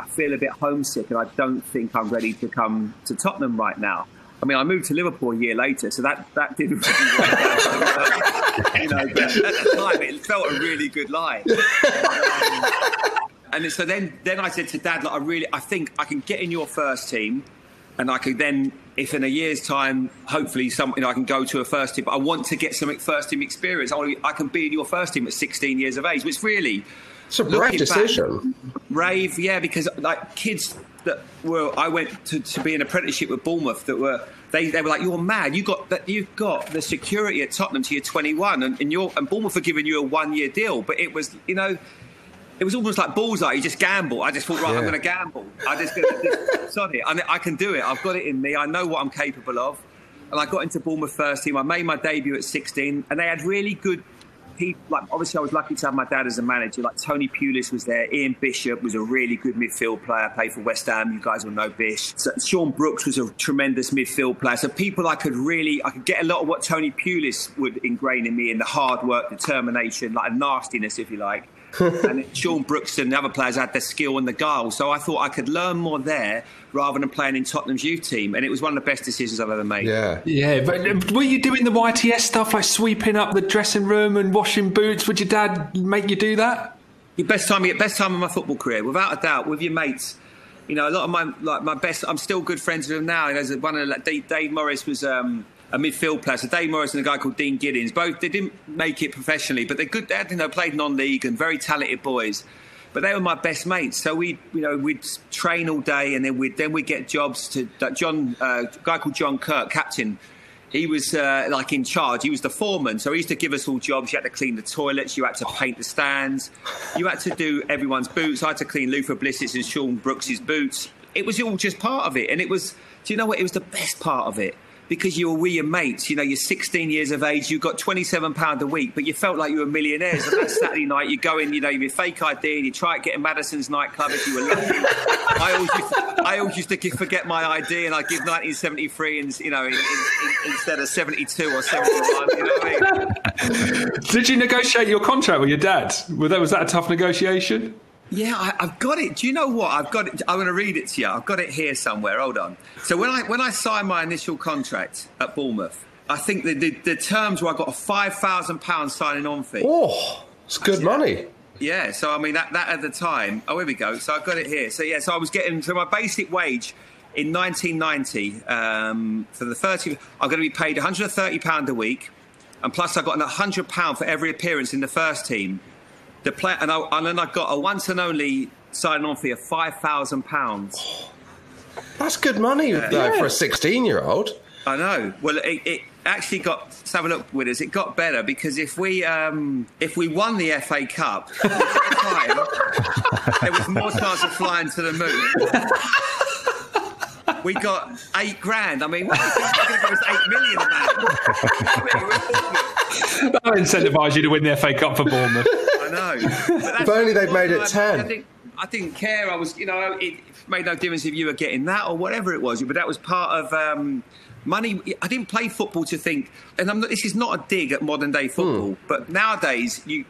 I feel a bit homesick, and I don't think I'm ready to come to Tottenham right now." I mean, I moved to Liverpool a year later, so that that didn't really work out. you know, but at the time, it felt a really good lie. Um, and so then, then I said to Dad, like, I really, I think I can get in your first team, and I could then, if in a year's time, hopefully, some, you know, I can go to a first team. But I want to get some first team experience. I, wanna be- I can be in your first team at 16 years of age, which really, It's a brave looking back, decision. brave, yeah, because like kids that were, I went to, to be an apprenticeship with Bournemouth that were. They, they were like, you're mad. You got that. You've got the security at Tottenham till you're 21, and, and you're and Bournemouth are giving you a one year deal. But it was, you know, it was almost like bullseye. You just gamble. I just thought, right, I'm going to gamble. I just, gonna, just sorry, I, I can do it. I've got it in me. I know what I'm capable of. And I got into Bournemouth first team. I made my debut at 16, and they had really good. People, like obviously, I was lucky to have my dad as a manager. Like Tony Pulis was there. Ian Bishop was a really good midfield player. Played for West Ham. You guys will know Bish. So Shaun Brooks was a tremendous midfield player. So people I could really, I could get a lot of what Tony Pulis would ingrain in me in the hard work, determination, like a nastiness, if you like and Shaun Brooks and the other players had the skill and the guile. So I thought I could learn more there rather than playing in Tottenham's youth team. And it was one of the best decisions I've ever made. Yeah. Yeah, but um, were you doing the YTS stuff like sweeping up the dressing room and washing boots? Would your dad make you do that? Your best time, best time of my football career, without a doubt, with your mates. You know, a lot of my like my best. I'm still good friends with them now. And There's one of the, like, Dave, Dave Morris was um, a midfield player. So Dave Morris and a guy called Dean Giddings, Both they didn't make it professionally, but they're good. They had, you know played non-league and very talented boys. But they were my best mates. So we, you know, we'd train all day, and then we'd then we'd get jobs to like John, uh, guy called John Kirk, captain. He was uh, like in charge. He was the foreman, so he used to give us all jobs. You had to clean the toilets, you had to paint the stands, you had to do everyone's boots. I had to clean Luther Blissett and Shaun Brooks's boots. It was all just part of it, and it was. Do you know what? It was the best part of it because you were with your mates. You know, you're 16 years of age. you've got 27 pound a week, but you felt like you were millionaires. And that Saturday night, you go in. You know, have your fake ID, and you try to get in Madison's nightclub if you were lucky. I always, used to, I always used to forget my ID, and I give 1973, and you know, in, in, in, instead of 72 or 71. You know I mean? Did you negotiate your contract with your dad? Was that, was that a tough negotiation? Yeah, I, I've got it. Do you know what? I've got it. I'm going to read it to you. I've got it here somewhere. Hold on. So when I when I signed my initial contract at Bournemouth, I think the the, the terms were I got a five thousand pound signing on fee. Oh, it's good money. Yeah, so I mean that that at the time. Oh, here we go. So I've got it here. So yeah, so I was getting so my basic wage in 1990 um, for the 30. I'm going to be paid 130 pound a week, and plus I got an 100 pound for every appearance in the first team. The play, and, I, and then I got a once and only sign on fee of five thousand pounds. That's good money though, for a 16 year old. I know. Well, it, it actually got. Let's have a look with us. It got better because if we um, if we won the FA Cup, the time, there was more chance of flying to the moon. We got eight grand. I mean, what do you going to give us eight million, man? That incentivised you to win the FA Cup for Bournemouth. I know. But If only they'd made it I- 10. I, didn't, I didn't care. I was, you know, it made no difference if you were getting that or whatever it was. But that was part of um, money. I didn't play football to think, and I'm not, this is not a dig at modern day football, but nowadays you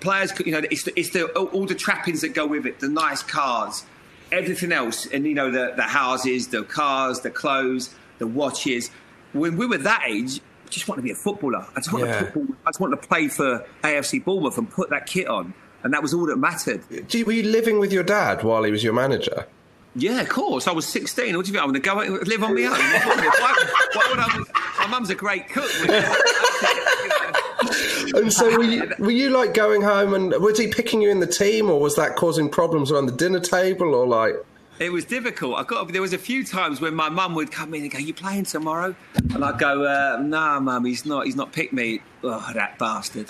players, you know, it's the, it's the all, all the trappings that go with it, the nice cars, everything else, and you know the the houses, the cars, the clothes, the watches. When we were that age, I just want to be a footballer. I just want Yeah. to football. I just want to play for AFC Bournemouth and put that kit on, and that was all that mattered. Do you, were you living with your dad while he was your manager? Yeah, of course. I was 16. What do you think? I'm going to go out- live on my own? why, why would I? My mum's a great cook. And so were you, were you like going home and was he picking you in the team or was that causing problems around the dinner table or like? It was difficult. I got. There was a few times when my mum would come in and go, "You playing tomorrow?" And I'd go, uh, "Nah, mum, he's not. He's not picked me." Oh, that bastard.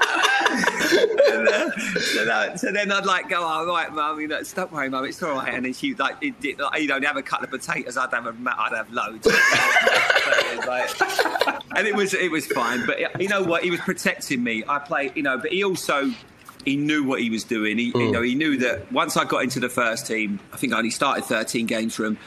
so, that, so then I'd like go, "All right, mum, you know, stop worrying, mum, it's all right." And then she'd like, it, it, like you know, have a couple of potatoes. I'd have a, I'd have loads. Like- and it was it was fine. But you know what? He was protecting me. I played, you know, but he also he knew what he was doing. He, you mm. know, he knew that once I got into the first team, I think I only started 13 games for him.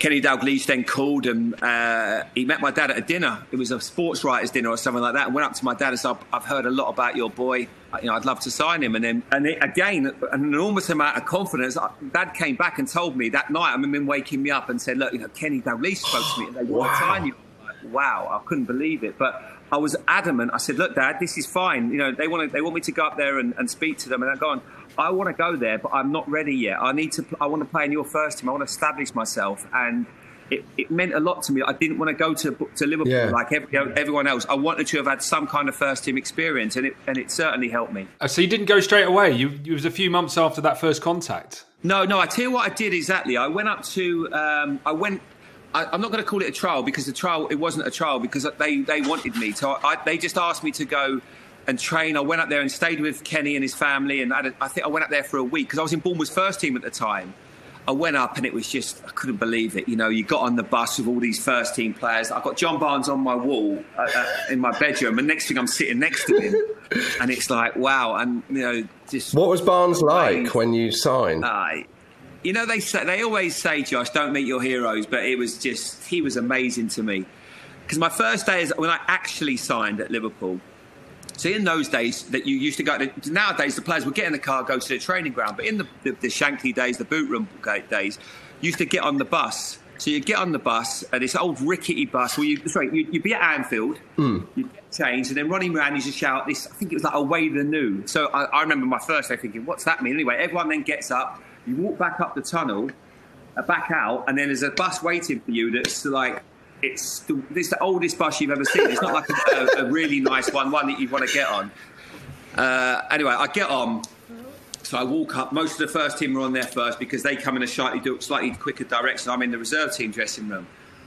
Kenny Dalglish then called and uh, he met my dad at a dinner. It was a sports writers dinner or something like that. And went up to my dad and said, "I've- "I've heard a lot about your boy. You know, I'd love to sign him." And then, and it, again, an enormous amount of confidence. Dad came back and told me that night. I remember him waking me up and said, "Look, you know, Kenny Dalglish spoke to me and they want to sign you." Like, Wow, I couldn't believe it, but. I was adamant. I said, "Look, Dad, this is fine. You know, they want to, they want me to go up there and, and speak to them." And I go on. I want to go there, but I'm not ready yet. I need to. I want to play in your first team. I want to establish myself, and it, it meant a lot to me. I didn't want to go to to Liverpool Yeah. like every, everyone else. I wanted to have had some kind of first team experience, and it and it certainly helped me. Uh, So you didn't go straight away. You it was a few months after that first contact. No, no. I tell you what I did exactly. I went up to. Um, I went. I, I'm not going to call it a trial because the trial it wasn't a trial because they they wanted me. So I, they just asked me to go and train. I went up there and stayed with Kenny and his family, and I, I think I went up there for a week because I was in Bournemouth's first team at the time. I went up and it was just I couldn't believe it. You know, you got on the bus with all these first team players. I've got John Barnes on my wall uh, uh, in my bedroom, and next thing I'm sitting next to him, and it's like wow, and you know, just What was Barnes like when you signed? Aye. You know, they say they always say, Josh, don't meet your heroes, but it was just he was amazing to me. Because my first day is when I actually signed at Liverpool. So in those days that you used to go to, nowadays the players would get in the car, go to the training ground. But in the, the, the Shankly days, the boot room days, you used to get on the bus. So you get on the bus, uh, this old rickety bus. Well, you, sorry, you, you'd be at Anfield, you get changed, and then Ronnie Moran used to shout this. I think it was like away the new. So I, I remember my first day thinking, what's that mean? Anyway, everyone then gets up, you walk back up the tunnel, uh, back out, and then there's a bus waiting for you that's like. It's the, it's the oldest bus you've ever seen. It's not like a, a, really nice one, one that you want to get on. Uh, anyway, I get on. So I walk up. Most of the first team are on there first because they come in a slightly, slightly quicker direction. I'm in the reserve team dressing room.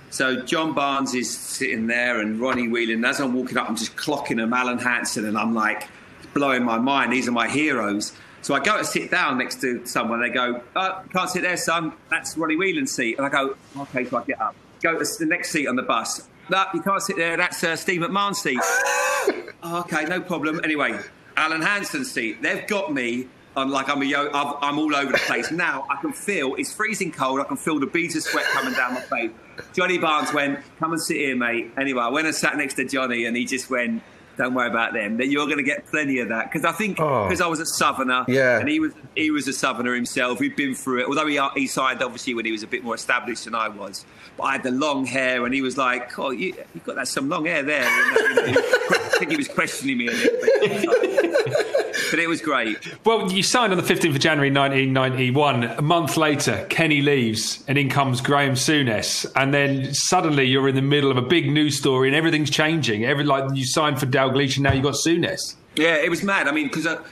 So John Barnes is sitting there and Ronnie Whelan. And as I'm walking up, I'm just clocking them, Alan Hansen, and I'm like blowing my mind. These are my heroes. So I go to sit down next to someone. They go, oh, "Can't sit there, son. That's Ronnie Whelan's seat." And I go, "Okay." So I get up, go to the next seat on the bus. No, you can't sit there. That's uh, Steve McMahon's seat. Oh, okay, no problem. Anyway, Alan Hansen's seat. They've got me. I'm like I'm a yo. I'm, I'm all over the place now. I can feel it's freezing cold. I can feel the beads of sweat coming down my face. Johnny Barnes went, "Come and sit here, mate." Anyway, I went and sat next to Johnny, and he just went, "Don't worry about them. That you're going to get plenty of that." Because I think Oh. because I was a Southerner, Yeah. and he was he was a Southerner himself. He'd been through it. Although he he signed obviously when he was a bit more established than I was. But I had the long hair, and he was like, "Oh, you you got that some long hair there." And, uh, you know, I think he was questioning me a little bit. but it was great. Well, you signed on the 15th of January 1991. A month later, Kenny leaves and in comes Graham Souness. And then suddenly you're in the middle of a big news story and everything's changing. Every like You signed for Dalglish and now you've got Souness. Yeah, it was mad. I mean, because uh,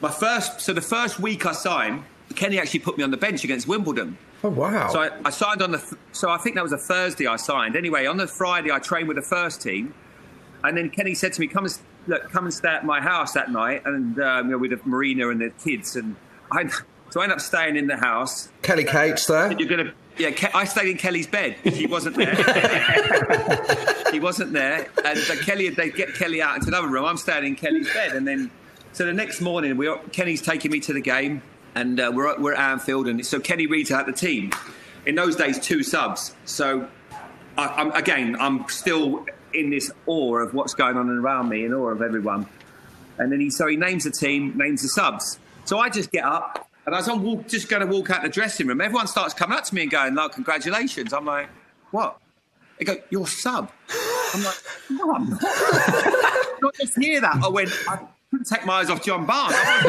my first, so the first week I signed, Kenny actually put me on the bench against Wimbledon. Oh wow! So I, I signed on the, th- so I think that was a Thursday I signed. Anyway, on the Friday I trained with the first team, and then Kenny said to me, "Come and look, come and stay at my house that night," and um, you know, with Marina and the kids, and I, so I ended up staying in the house. Kelly Cates there. You're gonna. Yeah, Ke- I stayed in Kelly's bed. He wasn't there. he wasn't there, and uh, Kelly. They get Kelly out into another room. I'm staying in Kelly's bed, and then so the next morning, we Kenny's taking me to the game, and uh, we're at- we're at Anfield, and so Kenny reads out the team. in those days two subs. So I, I'm, again, I'm still in this awe of what's going on around me, in awe of everyone. And then he so he names the team, names the subs. So I just get up and as I'm walk, just going to walk out the dressing room, everyone starts coming up to me and going, "No, congratulations." I'm like, "What?" They go, "You're sub." I'm like, "No, I'm not." not just hear that. I went. I couldn't take my eyes off John Barnes.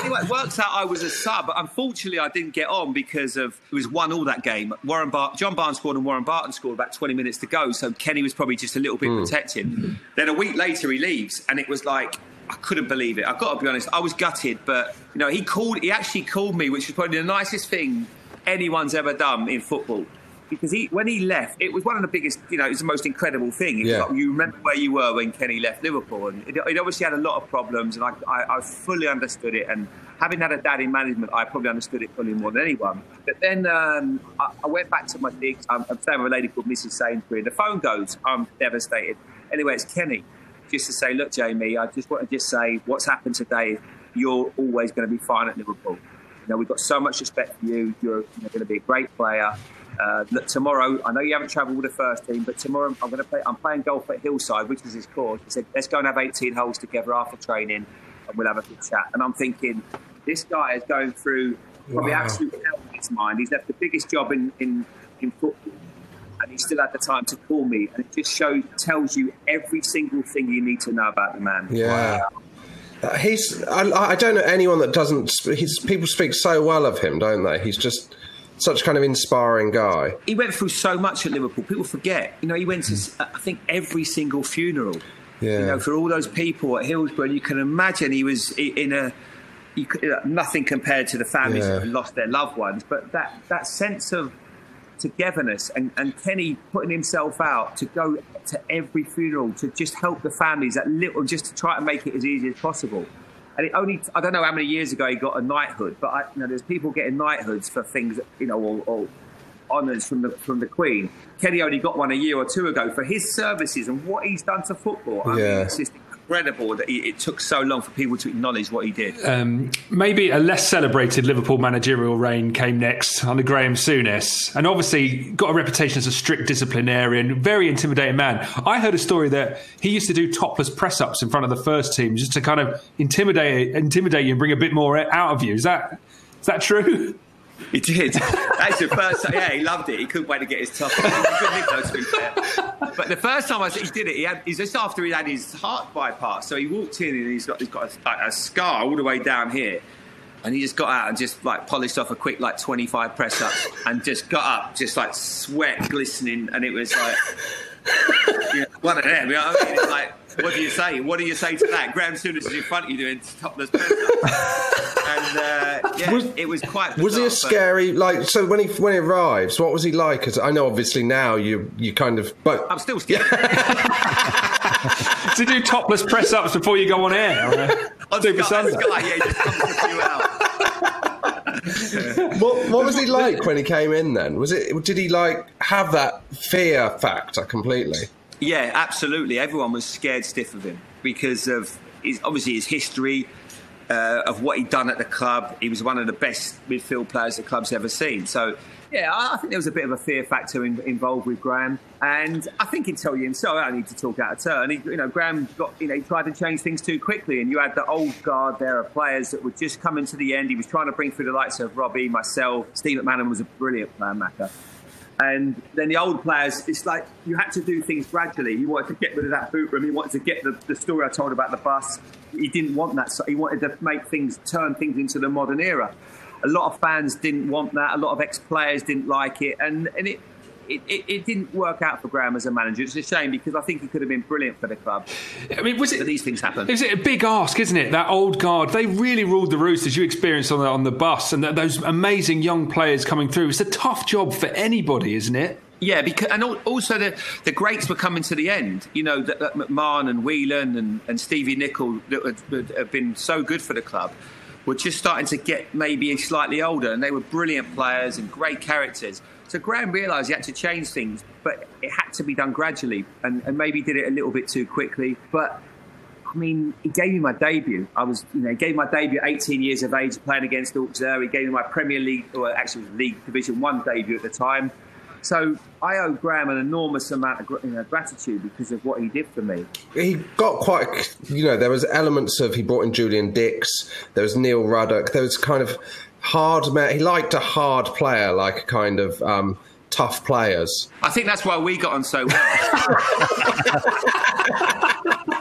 anyway, it works out I was a sub. Unfortunately, I didn't get on because of it was one all that game. Warren Bar- John Barnes scored and Warren Barton scored about 20 minutes to go. So Kenny was probably just a little bit hmm. protected. Then a week later, he leaves, and it was like. I couldn't believe it. I've got to be honest. I was gutted, but you know, he called. He actually called me, which was probably the nicest thing anyone's ever done in football. Because he, when he left, it was one of the biggest. You know, it was the most incredible thing. Yeah. like, you remember where you were when Kenny left Liverpool, and it, it obviously had a lot of problems, and I, I, I fully understood it. And having had a dad in management, I probably understood it fully more than anyone. But then um, I, I went back to my digs. I'm, I'm staying with a lady called Mrs. Sainsbury, and the phone goes. I'm devastated. Anyway, it's Kenny. Just to say, look, Jamie, I just want to just say what's happened today. You're always going to be fine at Liverpool. You know, we've got so much respect for you. You're, you're going to be a great player. Uh, look, tomorrow, I know you haven't travelled with the first team, but tomorrow I'm going to play. I'm playing golf at Hillside, which is his course. He said, "Let's go and have 18 holes together after training, and we'll have a good chat." And I'm thinking, this guy is going through probably Wow. absolute hell in his mind. He's left the biggest job in, in, in football, and he still had the time to call me. And it just shows, tells you every single thing you need to know about the man. Yeah. Uh, He's. I, I don't know anyone that doesn't. He's, people speak so well of him, don't they? He's just such kind of inspiring guy. he went through so much at Liverpool. People forget. You know, he went to I think every single funeral. Yeah. You know, for all those people at Hillsborough, you can imagine he was in a. You could, uh, nothing compared to the families Yeah. who lost their loved ones, but that that sense of togetherness and, and Kenny putting himself out to go to every funeral to just help the families that little, just to try to make it as easy as possible. And it only, I don't know how many years ago he got a knighthood, but I, you know, there's people getting knighthoods for things, you know, or, or honours from the from the Queen. Kenny only got one a year or two ago for his services and what he's done to football. I mean, Yeah. it's just incredible that he, it took so long for people to acknowledge what he did. Um, maybe a less celebrated Liverpool managerial reign came next under Graham Souness, and obviously got a reputation as a strict disciplinarian, very intimidating man. I heard a story that he used to do topless press ups in front of the first team just to kind of intimidate intimidate you and bring a bit more out of you. Is that is that true? He did. That's the first time. Yeah, he loved it. He couldn't wait to get his top. But the first time I said he did it, he had, he's just after he had his heart bypass. So he walked in and he's got he's got a, a scar all the way down here. And he just got out and just like polished off a quick like 25 press ups and just got up, just like sweat glistening. And it was like, you know, one of them. You know I mean? It's like, what do you say? What do you say to that? Graham Souness is in front of you doing topless press ups. And uh, yeah, it was quite. Was he a bizarre, but- scary like? So when he when he arrives, what was he like? 'Cause I know obviously now you you kind of but I'm still scared. to do topless press ups before you go on air. On Super Sky, Sunday. Sky, yeah, just comes to see out. what what was he like when he came in? Then was it did he like have that fear factor completely? Yeah, absolutely. Everyone was scared stiff of him because of his, obviously his history, uh, of what he'd done at the club. He was one of the best midfield players the club's ever seen. So, yeah, I, I think there was a bit of a fear factor in, involved with Graham. And I think he'd tell you himself, I need to talk out of turn. He, you know, Graham got, you know, he tried to change things too quickly. And you had the old guard there of players that were just coming to the end. He was trying to bring through the likes of Robbie, myself. Steve McManaman was a brilliant player, Macca. And then the old players, it's like you had to do things gradually. He wanted to get rid of that boot room. He wanted to get the, the story I told about the bus. He didn't want that. So he wanted to make things, turn things into the modern era. A lot of fans didn't want that. A lot of ex-players didn't like it, and and it. It, it, it didn't work out for Graham as a manager. It's a shame because I think he could have been brilliant for the club. I mean, was it these things happen? Is it a big ask, isn't it? That old guard, they really ruled the roost as you experienced on the, on the bus, and th those amazing young players coming through. It's a tough job for anybody, isn't it? Yeah, because and al- also the the greats were coming to the end. You know, that, that McMahon and Whelan and, and Stevie Nicol that had, that have been so good for the club were just starting to get maybe slightly older, and they were brilliant players and great characters. So Graham realised he had to change things, but it had to be done gradually, and, and maybe did it a little bit too quickly. But I mean, he gave me my debut. I was, you know, he gave me my debut at 18 years of age, playing against Auxerre. He gave me my Premier League, or actually League Division One debut at the time. So I owe Graham an enormous amount of you know, gratitude because of what he did for me. He got quite, you know, there was elements of he brought in Julian Dicks. There was Neil Ruddock. There was kind of hard. He liked a hard player, like a kind of. Um, tough players. I think that's why we got on so well.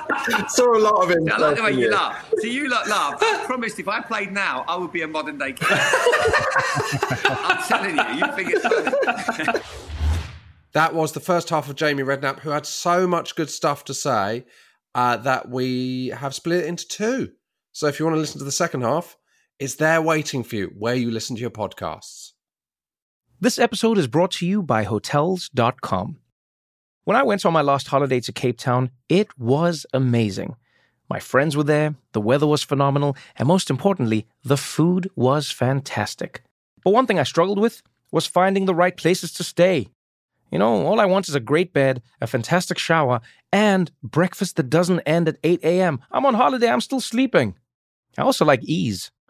Saw a lot of him. I like the way you laugh. So you lot laugh. I promised if I played now, I would be a modern day kid. I'm telling you, you think it's funny. That was the first half of Jamie Redknapp, who had so much good stuff to say uh, that we have split it into two. So if you want to listen to the second half, it's there waiting for you where you listen to your podcasts. This episode is brought to you by Hotels.com. When I went on my last holiday to Cape Town, it was amazing. My friends were there, the weather was phenomenal, and most importantly, the food was fantastic. But one thing I struggled with was finding the right places to stay. You know, all I want is a great bed, a fantastic shower, and breakfast that doesn't end at 8 a.m. I'm on holiday, I'm still sleeping. I also like ease,